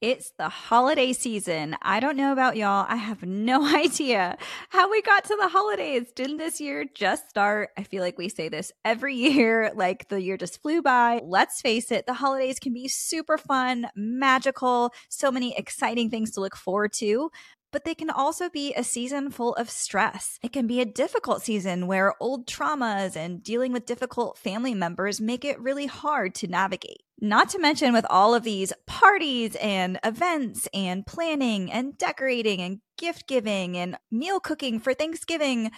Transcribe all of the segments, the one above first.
It's the holiday season. I don't know about y'all. I have no idea how we got to the holidays. Didn't this year just start? I feel like we say this every year, like the year just flew by. Let's face it, the holidays can be super fun, magical, so many exciting things to look forward to but they can also be a season full of stress. It can be a difficult season where old traumas and dealing with difficult family members make it really hard to navigate. Not to mention, with all of these parties and events and planning and decorating and gift giving and meal cooking for Thanksgiving,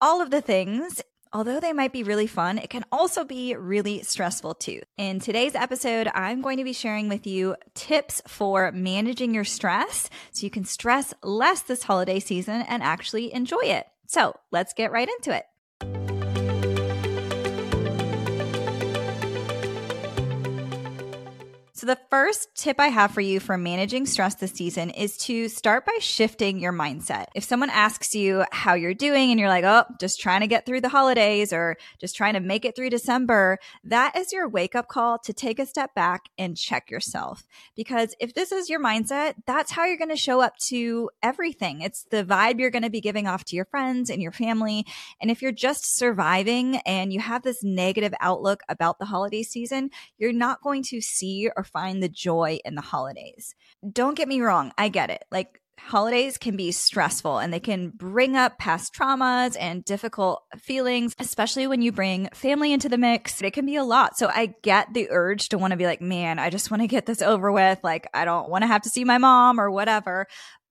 all of the things, although they might be really fun, it can also be really stressful too. In today's episode, I'm going to be sharing with you tips for managing your stress so you can stress less this holiday season and actually enjoy it. So let's get right into it. The first tip I have for you for managing stress this season is to start by shifting your mindset. If someone asks you how you're doing and you're like, oh, just trying to get through the holidays or just trying to make it through December, that is your wake up call to take a step back and check yourself. Because if this is your mindset, that's how you're going to show up to everything. It's the vibe you're going to be giving off to your friends and your family. And if you're just surviving and you have this negative outlook about the holiday season, you're not going to see or find the joy in the holidays. Don't get me wrong, I get it. Like, holidays can be stressful and they can bring up past traumas and difficult feelings, especially when you bring family into the mix. It can be a lot. So I get the urge to want to be like, man, I just want to get this over with. Like, I don't want to have to see my mom or whatever.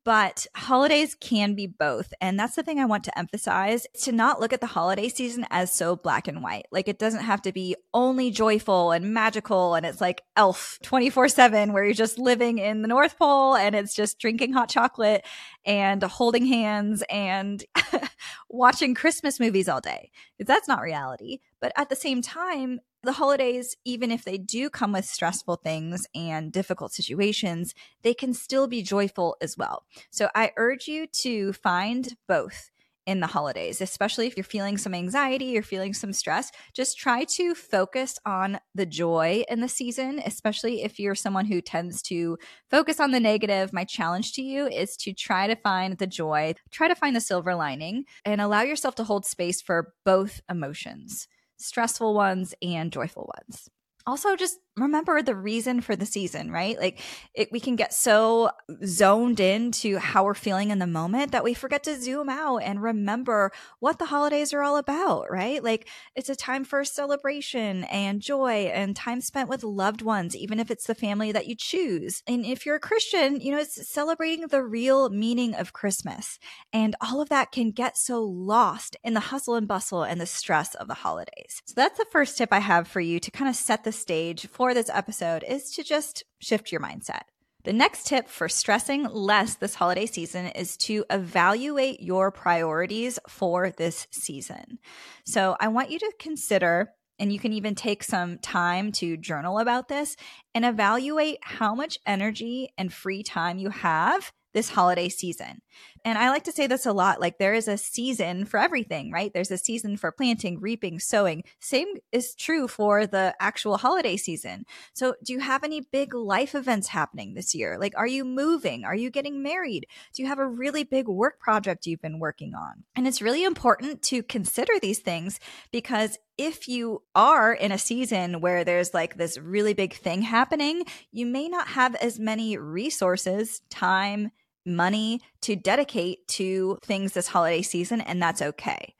But holidays can be both. And that's the thing I want to emphasize to not look at the holiday season as so black and white. Like it doesn't have to be only joyful and magical. And it's like elf 24 seven where you're just living in the North Pole and it's just drinking hot chocolate and holding hands and watching Christmas movies all day. That's not reality. But at the same time, the holidays, even if they do come with stressful things and difficult situations, they can still be joyful as well. So I urge you to find both in the holidays, especially if you're feeling some anxiety, you're feeling some stress, just try to focus on the joy in the season, especially if you're someone who tends to focus on the negative. My challenge to you is to try to find the joy, try to find the silver lining, and allow yourself to hold space for both emotions stressful ones and joyful ones. Also, just remember the reason for the season, right? Like it, we can get so zoned into how we're feeling in the moment that we forget to zoom out and remember what the holidays are all about, right? Like it's a time for celebration and joy and time spent with loved ones, even if it's the family that you choose. And if you're a Christian, you know, it's celebrating the real meaning of Christmas. And all of that can get so lost in the hustle and bustle and the stress of the holidays. So that's the first tip I have for you to kind of set the stage for for this episode is to just shift your mindset. The next tip for stressing less this holiday season is to evaluate your priorities for this season. So I want you to consider, and you can even take some time to journal about this and evaluate how much energy and free time you have this holiday season. And I like to say this a lot like there is a season for everything, right? There's a season for planting, reaping, sowing. Same is true for the actual holiday season. So, do you have any big life events happening this year? Like, are you moving? Are you getting married? Do you have a really big work project you've been working on? And it's really important to consider these things because if you are in a season where there's like this really big thing happening, you may not have as many resources, time, money to dedicate to things this holiday season, and that's okay.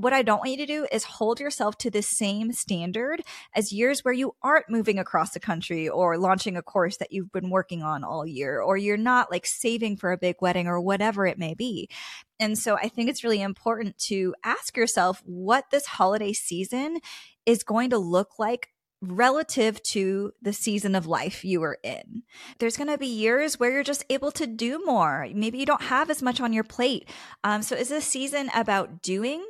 What I don't want you to do is hold yourself to the same standard as years where you aren't moving across the country or launching a course that you've been working on all year, or you're not like saving for a big wedding or whatever it may be. And so I think it's really important to ask yourself what this holiday season is going to look like relative to the season of life you are in. There's going to be years where you're just able to do more. Maybe you don't have as much on your plate. Um, so, is this season about doing,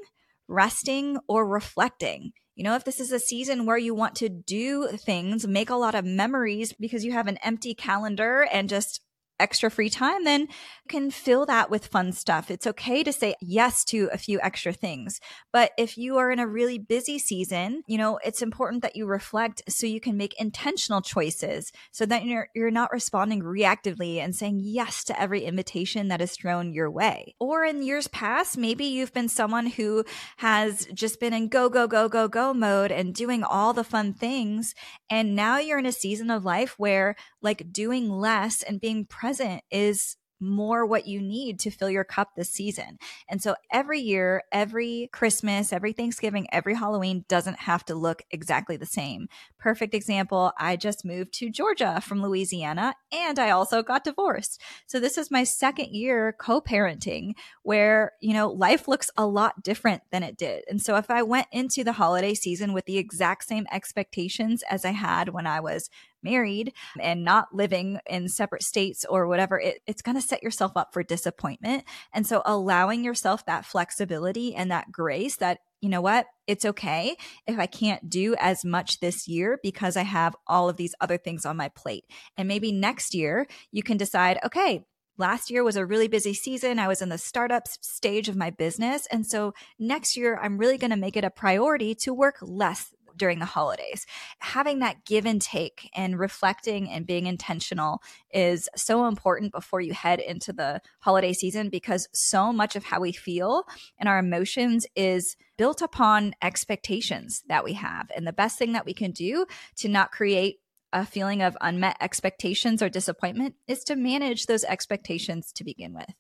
resting, or reflecting? You know, if this is a season where you want to do things, make a lot of memories because you have an empty calendar and just extra free time, then you can fill that with fun stuff. It's okay to say yes to a few extra things. But if you are in a really busy season, you know, it's important that you reflect so you can make intentional choices so that you're you're not responding reactively and saying yes to every invitation that is thrown your way. Or in years past, maybe you've been someone who has just been in go go go go go mode and doing all the fun things and now you're in a season of life where like doing less and being present is more what you need to fill your cup this season. And so every year, every Christmas, every Thanksgiving, every Halloween doesn't have to look exactly the same. Perfect example I just moved to Georgia from Louisiana and I also got divorced. So this is my second year co parenting where, you know, life looks a lot different than it did. And so if I went into the holiday season with the exact same expectations as I had when I was married and not living in separate states or whatever, it, it's going to set yourself up for disappointment. And so allowing yourself that flexibility and that grace that you know what? It's okay if I can't do as much this year because I have all of these other things on my plate. And maybe next year you can decide, okay, last year was a really busy season. I was in the startup stage of my business. And so next year, I'm really going to make it a priority to work less during the holidays. Having that give and take and reflecting and being intentional is so important before you head into the holiday season because so much of how we feel and our emotions is built upon expectations that we have. And the best thing that we can do to not create a feeling of unmet expectations or disappointment is to manage those expectations to begin with.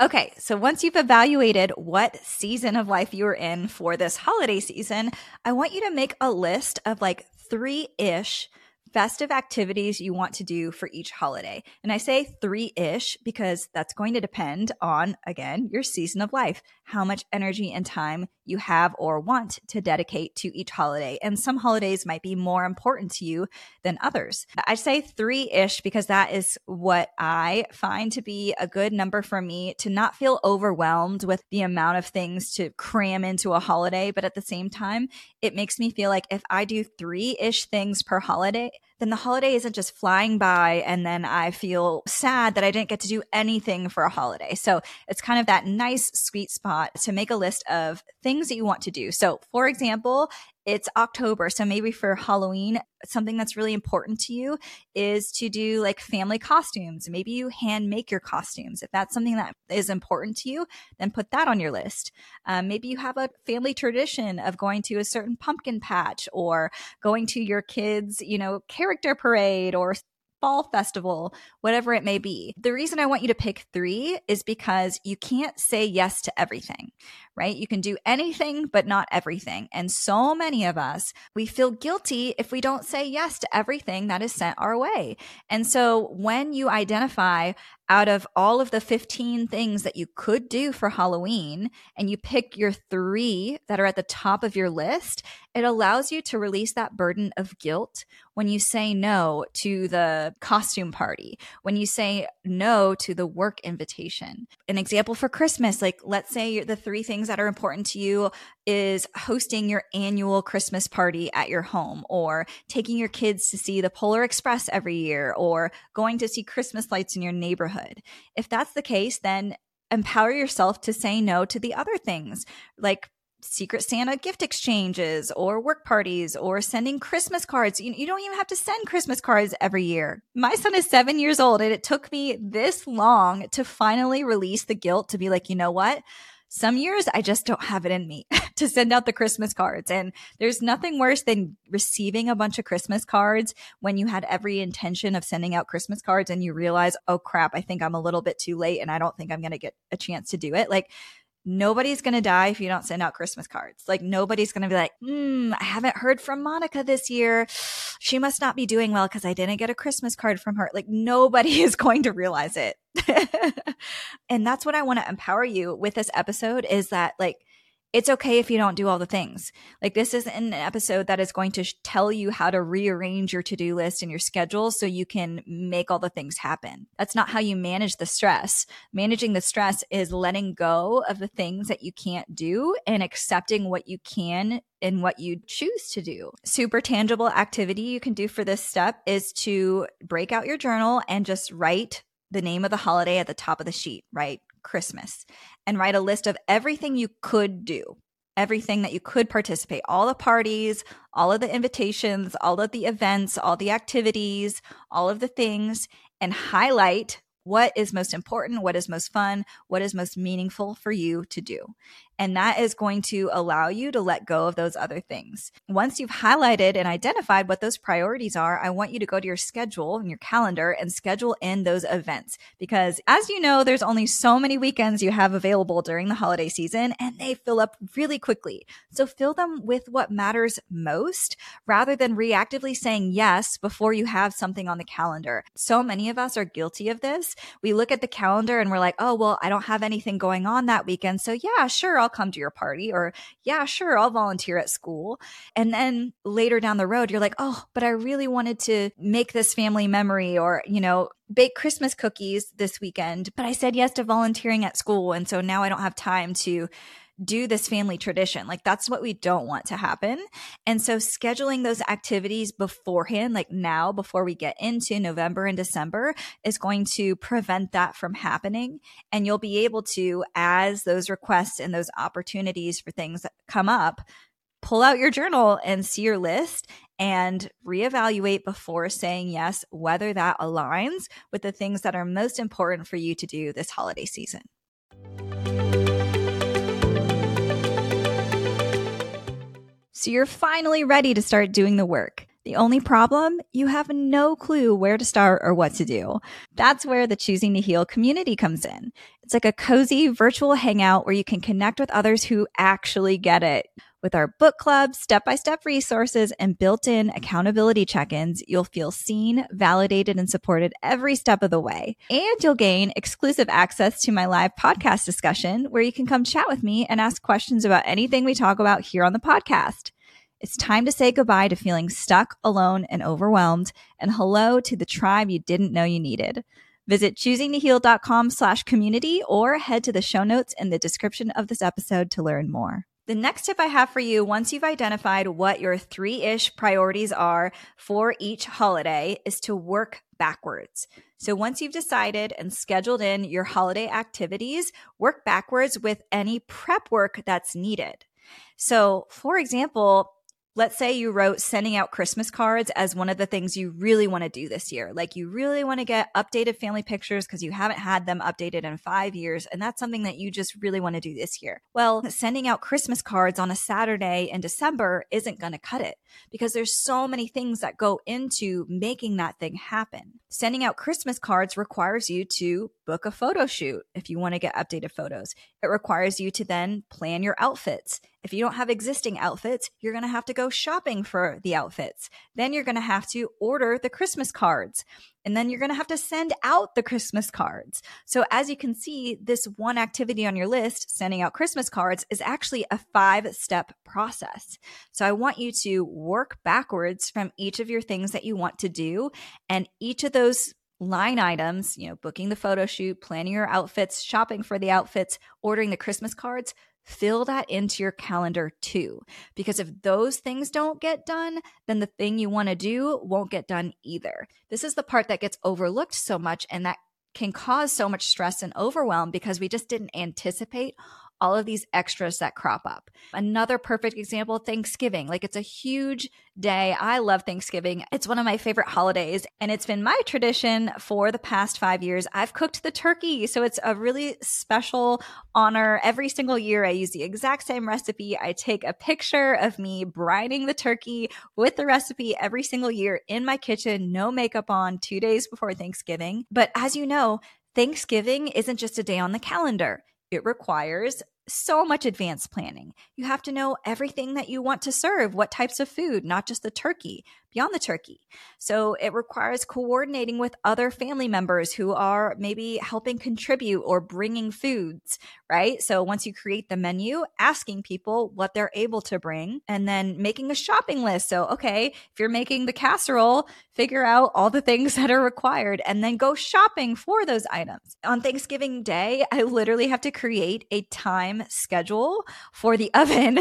Okay, so once you've evaluated what season of life you're in for this holiday season, I want you to make a list of like three ish festive activities you want to do for each holiday. And I say three ish because that's going to depend on, again, your season of life, how much energy and time you have or want to dedicate to each holiday. And some holidays might be more important to you than others. I say three ish because that is what I find to be a good number for me to not feel overwhelmed with the amount of things to cram into a holiday. But at the same time, it makes me feel like if I do three ish things per holiday, then the holiday isn't just flying by and then I feel sad that I didn't get to do anything for a holiday. So it's kind of that nice sweet spot to make a list of things that you want to do. So, for example, it's October. So maybe for Halloween, something that's really important to you is to do like family costumes. Maybe you hand make your costumes. If that's something that is important to you, then put that on your list. Um, maybe you have a family tradition of going to a certain pumpkin patch or going to your kids, you know, character parade or fall festival, whatever it may be. The reason I want you to pick three is because you can't say yes to everything, right? You can do anything, but not everything. And so many of us, we feel guilty if we don't say yes to everything that is sent our way. And so when you identify out of all of the 15 things that you could do for Halloween and you pick your three that are at the top of your list, it allows you to release that burden of guilt when you say no to the costume party, when you say no to the work invitation. An example for Christmas, like let's say the three things that are important to you is hosting your annual Christmas party at your home or taking your kids to see the Polar Express every year or going to see Christmas lights in your neighborhood. If that's the case, then empower yourself to say no to the other things like secret Santa gift exchanges or work parties or sending Christmas cards. You, you, don't even have to send Christmas cards every year. My son is seven years old and it took me this long to finally release the guilt to be like, you know what? Some years I just don't have it in me to send out the Christmas cards. And there's nothing worse than receiving a bunch of Christmas cards when you had every intention of sending out Christmas cards and you realize, oh crap, I think I'm a little bit too late and I don't think I'm going to get a chance to do it. Like nobody's going to die if you don't send out Christmas cards. Like nobody's going to be like, hmm, I haven't heard from Monica this year. She must not be doing well because I didn't get a Christmas card from her. Like nobody is going to realize it. and that's what I want to empower you with this episode is that like it's okay if you don't do all the things. Like this is an episode that is going to sh- tell you how to rearrange your to-do list and your schedule so you can make all the things happen. That's not how you manage the stress. Managing the stress is letting go of the things that you can't do and accepting what you can and what you choose to do. Super tangible activity you can do for this step is to break out your journal and just write the name of the holiday at the top of the sheet, right? Christmas, and write a list of everything you could do, everything that you could participate, all the parties, all of the invitations, all of the events, all the activities, all of the things, and highlight what is most important, what is most fun, what is most meaningful for you to do. And that is going to allow you to let go of those other things. Once you've highlighted and identified what those priorities are, I want you to go to your schedule and your calendar and schedule in those events. Because as you know, there's only so many weekends you have available during the holiday season and they fill up really quickly. So fill them with what matters most rather than reactively saying yes before you have something on the calendar. So many of us are guilty of this. We look at the calendar and we're like, oh, well, I don't have anything going on that weekend. So yeah, sure, I'll come to your party or yeah, sure, I'll volunteer at school. And then later down the road, you're like, oh, but I really wanted to make this family memory or, you know, bake Christmas cookies this weekend, but I said yes to volunteering at school. And so now I don't have time to do this family tradition. Like that's what we don't want to happen. And so scheduling those activities beforehand, like now before we get into November and December is going to prevent that from happening. And you'll be able to, as those requests and those opportunities for things that come up, pull out your journal and see your list and reevaluate before saying yes whether that aligns with the things that are most important for you to do this holiday season. So you're finally ready to start doing the work. The only problem, you have no clue where to start or what to do. That's where the Choosing to Heal community comes in. It's like a cozy virtual hangout where you can connect with others who actually get it. With our book club, step by step resources, and built in accountability check ins, you'll feel seen, validated, and supported every step of the way. And you'll gain exclusive access to my live podcast discussion where you can come chat with me and ask questions about anything we talk about here on the podcast. It's time to say goodbye to feeling stuck, alone, and overwhelmed, and hello to the tribe you didn't know you needed. Visit choosingtoheal.com slash community or head to the show notes in the description of this episode to learn more. The next tip I have for you, once you've identified what your three ish priorities are for each holiday, is to work backwards. So once you've decided and scheduled in your holiday activities, work backwards with any prep work that's needed. So, for example, let's say you wrote sending out Christmas cards as one of the things you really want to do this year. Like you really want to get updated family pictures because you haven't had them updated in five years. And that's something that you just really want to do this year. Well, sending out Christmas cards on a Saturday in December isn't going to cut it because there's so many things that go into making that thing happen. Sending out Christmas cards requires you to book a photo shoot if you want to get updated photos. It requires you to then plan your outfits. If you don't have existing outfits, you're going to have to go shopping for the outfits. Then you're going to have to order the Christmas cards. And then you're going to have to send out the Christmas cards. So, as you can see, this one activity on your list, sending out Christmas cards, is actually a five step process. So, I want you to work backwards from each of your things that you want to do. And each of those line items, you know, booking the photo shoot, planning your outfits, shopping for the outfits, ordering the Christmas cards, fill that into your calendar too. Because if those things don't get done, then the thing you want to do won't get done either. This is the part that gets overlooked so much and that can cause so much stress and overwhelm because we just didn't anticipate all of these extras that crop up. Another perfect example Thanksgiving. Like it's a huge day. I love Thanksgiving. It's one of my favorite holidays, and it's been my tradition for the past five years. I've cooked the turkey. So it's a really special honor. Every single year, I use the exact same recipe. I take a picture of me brining the turkey with the recipe every single year in my kitchen, no makeup on, two days before Thanksgiving. But as you know, Thanksgiving isn't just a day on the calendar. It requires so much advanced planning. You have to know everything that you want to serve, what types of food, not just the turkey beyond the turkey. So it requires coordinating with other family members who are maybe helping contribute or bringing foods, right? So once you create the menu, asking people what they're able to bring and then making a shopping list. So, okay, if you're making the casserole, figure out all the things that are required and then go shopping for those items. On Thanksgiving Day, I literally have to create a time schedule for the oven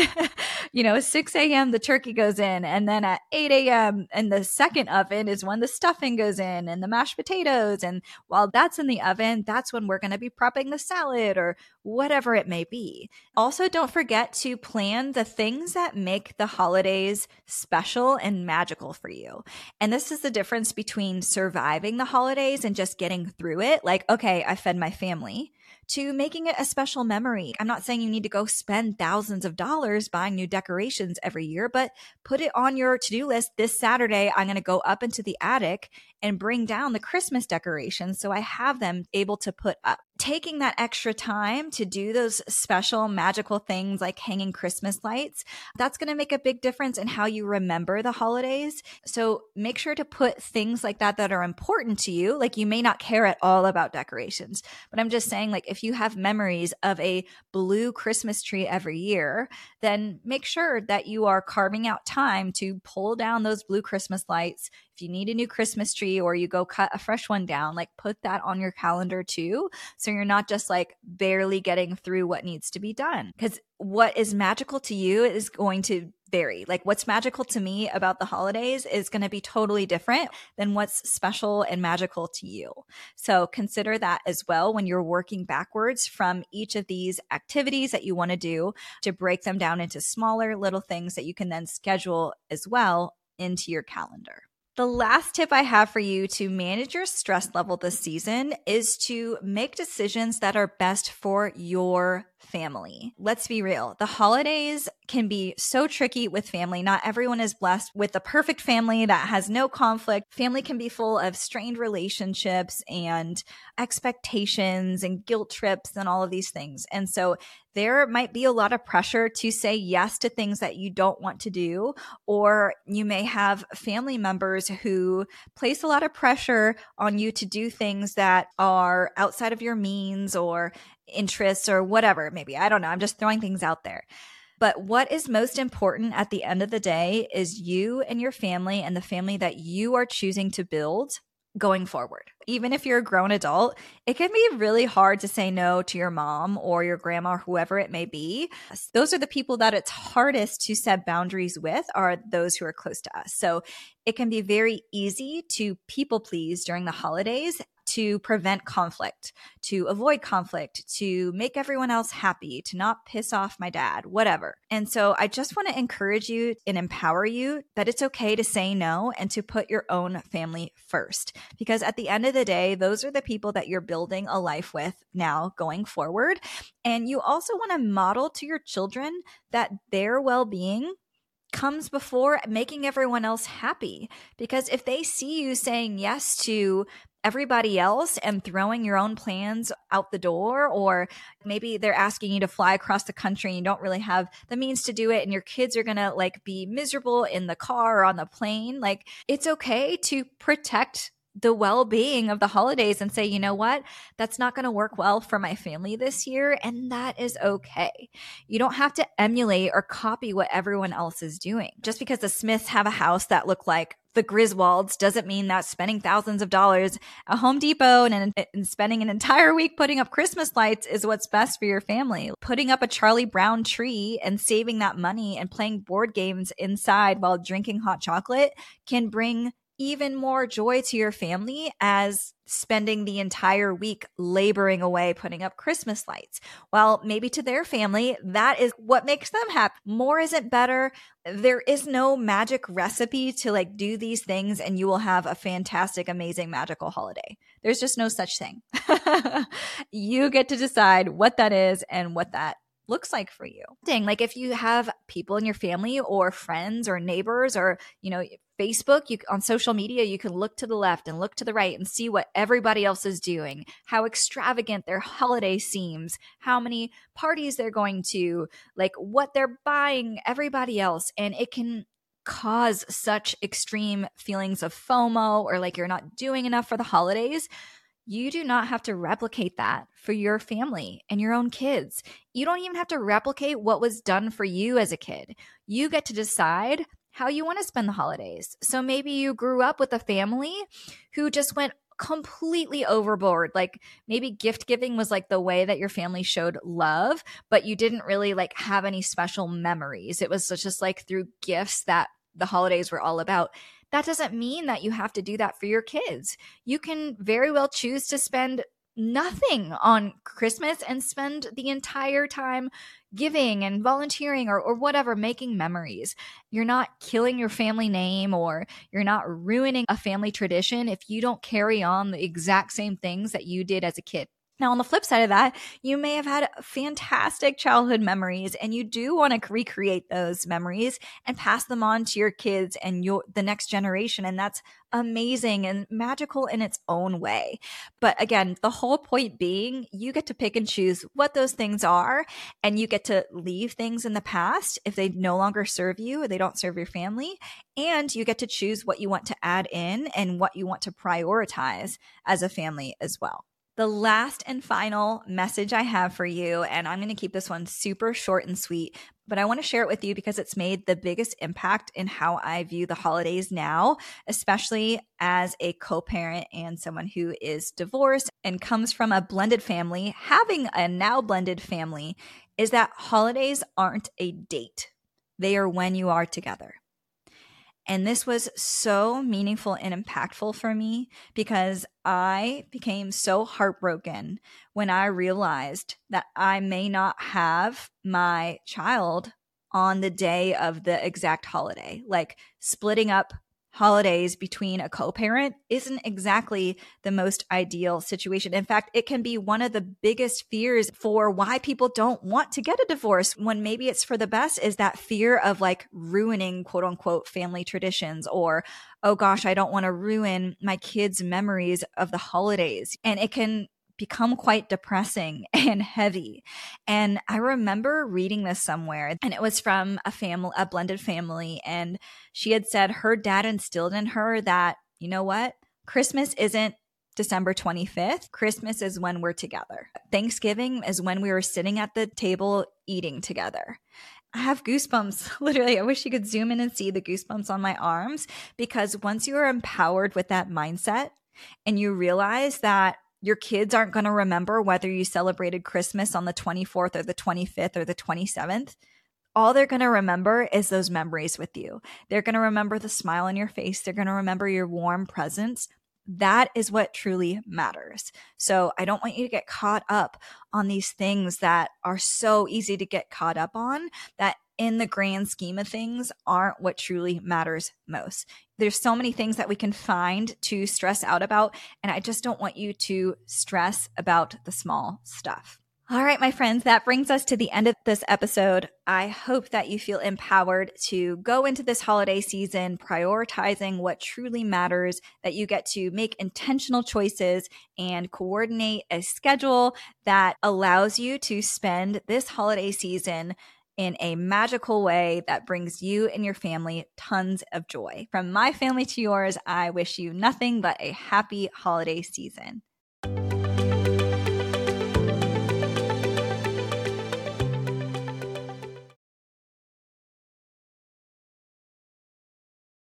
you know, 6 a.m. the turkey goes in, and then at 8 a.m. Um, in the second oven is when the stuffing goes in and the mashed potatoes. And while that's in the oven, that's when we're going to be prepping the salad or whatever it may be. Also, don't forget to plan the things that make the holidays special and magical for you. And this is the difference between surviving the holidays and just getting through it. Like, okay, I fed my family to making it a special memory. I'm not saying you need to go spend thousands of dollars buying new decorations every year, but put it on your to do list. This Saturday, I'm going to go up into the attic and bring down the Christmas decorations so I have them able to put up. Taking that extra time to do those special magical things like hanging Christmas lights, that's going to make a big difference in how you remember the holidays. So make sure to put things like that that are important to you. Like you may not care at all about decorations, but I'm just saying, like, if you have memories of a blue Christmas tree every year, then make sure that you are carving out time to pull down those blue Christmas lights if you need a new Christmas tree or you go cut a fresh one down, like put that on your calendar too. So you're not just like barely getting through what needs to be done. Because what is magical to you is going to vary. Like what's magical to me about the holidays is going to be totally different than what's special and magical to you. So consider that as well when you're working backwards from each of these activities that you want to do to break them down into smaller little things that you can then schedule as well into your calendar. The last tip I have for you to manage your stress level this season is to make decisions that are best for your family. Let's be real. The holidays can be so tricky with family. Not everyone is blessed with the perfect family that has no conflict. Family can be full of strained relationships and expectations and guilt trips and all of these things. And so there might be a lot of pressure to say yes to things that you don't want to do. Or you may have family members who place a lot of pressure on you to do things that are outside of your means or interests or whatever, maybe. I don't know. I'm just throwing things out there. But what is most important at the end of the day is you and your family and the family that you are choosing to build going forward. Even if you're a grown adult, it can be really hard to say no to your mom or your grandma or whoever it may be. Those are the people that it's hardest to set boundaries with are those who are close to us. So it can be very easy to people please during the holidays to prevent conflict, to avoid conflict, to make everyone else happy, to not piss off my dad, whatever. And so I just want to encourage you and empower you that it's okay to say no and to put your own family first. Because at the end of the day, those are the people that you're building a life with now going forward. And you also want to model to your children that their well being comes before making everyone else happy. Because if they see you saying yes to everybody else and throwing your own plans out the door or maybe they're asking you to fly across the country and you don't really have the means to do it and your kids are going to like be miserable in the car or on the plane like it's okay to protect the well being of the holidays and say, you know what, that's not going to work well for my family this year. And that is okay. You don't have to emulate or copy what everyone else is doing. Just because the Smiths have a house that looked like the Griswolds doesn't mean that spending thousands of dollars at Home Depot and, and, spending an entire week putting up Christmas lights is what's best for your family. Putting up a Charlie Brown tree and saving that money and playing board games inside while drinking hot chocolate can bring even more joy to your family as spending the entire week laboring away putting up Christmas lights. Well, maybe to their family, that is what makes them happy. More isn't better. There is no magic recipe to like do these things and you will have a fantastic, amazing, magical holiday. There's just no such thing. you get to decide what that is and what that looks like for you. Like if you have people in your family or friends or neighbors or, you know, Facebook, you on social media, you can look to the left and look to the right and see what everybody else is doing, how extravagant their holiday seems, how many parties they're going to, like what they're buying everybody else and it can cause such extreme feelings of FOMO or like you're not doing enough for the holidays you do not have to replicate that for your family and your own kids. You don't even have to replicate what was done for you as a kid. You get to decide how you want to spend the holidays. So maybe you grew up with a family who just went completely overboard. Like maybe gift giving was like the way that your family showed love, but you didn't really like have any special memories. It was just like through gifts that the holidays were all about that doesn't mean that you have to do that for your kids. You can very well choose to spend nothing on Christmas and spend the entire time giving and volunteering or, or whatever, making memories. You're not killing your family name or you're not ruining a family tradition if you don't carry on the exact same things that you did as a kid. Now, on the flip side of that, you may have had fantastic childhood memories and you do want to recreate those memories and pass them on to your kids and your, the next generation. And that's amazing and magical in its own way. But again, the whole point being you get to pick and choose what those things are and you get to leave things in the past if they no longer serve you or they don't serve your family. And you get to choose what you want to add in and what you want to prioritize as a family as well. The last and final message I have for you, and I'm going to keep this one super short and sweet, but I want to share it with you because it's made the biggest impact in how I view the holidays now, especially as a co parent and someone who is divorced and comes from a blended family. Having a now blended family is that holidays aren't a date, they are when you are together. And this was so meaningful and impactful for me because I became so heartbroken when I realized that I may not have my child on the day of the exact holiday, like splitting up holidays between a co parent isn't exactly the most ideal situation. In fact, it can be one of the biggest fears for why people don't want to get a divorce when maybe it's for the best is that fear of like ruining quote unquote family traditions or, oh gosh, I don't want to ruin my kids' memories of the holidays. And it can become quite depressing and heavy. And I remember reading this somewhere and it was from a family, a blended family. And she had said her dad instilled in her that, you know what? Christmas isn't December 25th. Christmas is when we're together. Thanksgiving is when we were sitting at the table eating together. I have goosebumps. Literally, I wish you could zoom in and see the goosebumps on my arms because once you are empowered with that mindset and you realize that your kids aren't going to remember whether you celebrated Christmas on the 24th or the 25th or the 27th. All they're going to remember is those memories with you. They're going to remember the smile on your face. They're going to remember your warm presence. That is what truly matters. So I don't want you to get caught up on these things that are so easy to get caught up on that in the grand scheme of things aren't what truly matters most. There's so many things that we can find to stress out about, and I just don't want you to stress about the small stuff. All right, my friends, that brings us to the end of this episode. I hope that you feel empowered to go into this holiday season prioritizing what truly matters, that you get to make intentional choices and coordinate a schedule that allows you to spend this holiday season in a magical way that brings you and your family tons of joy. From my family to yours, I wish you nothing but a happy holiday season.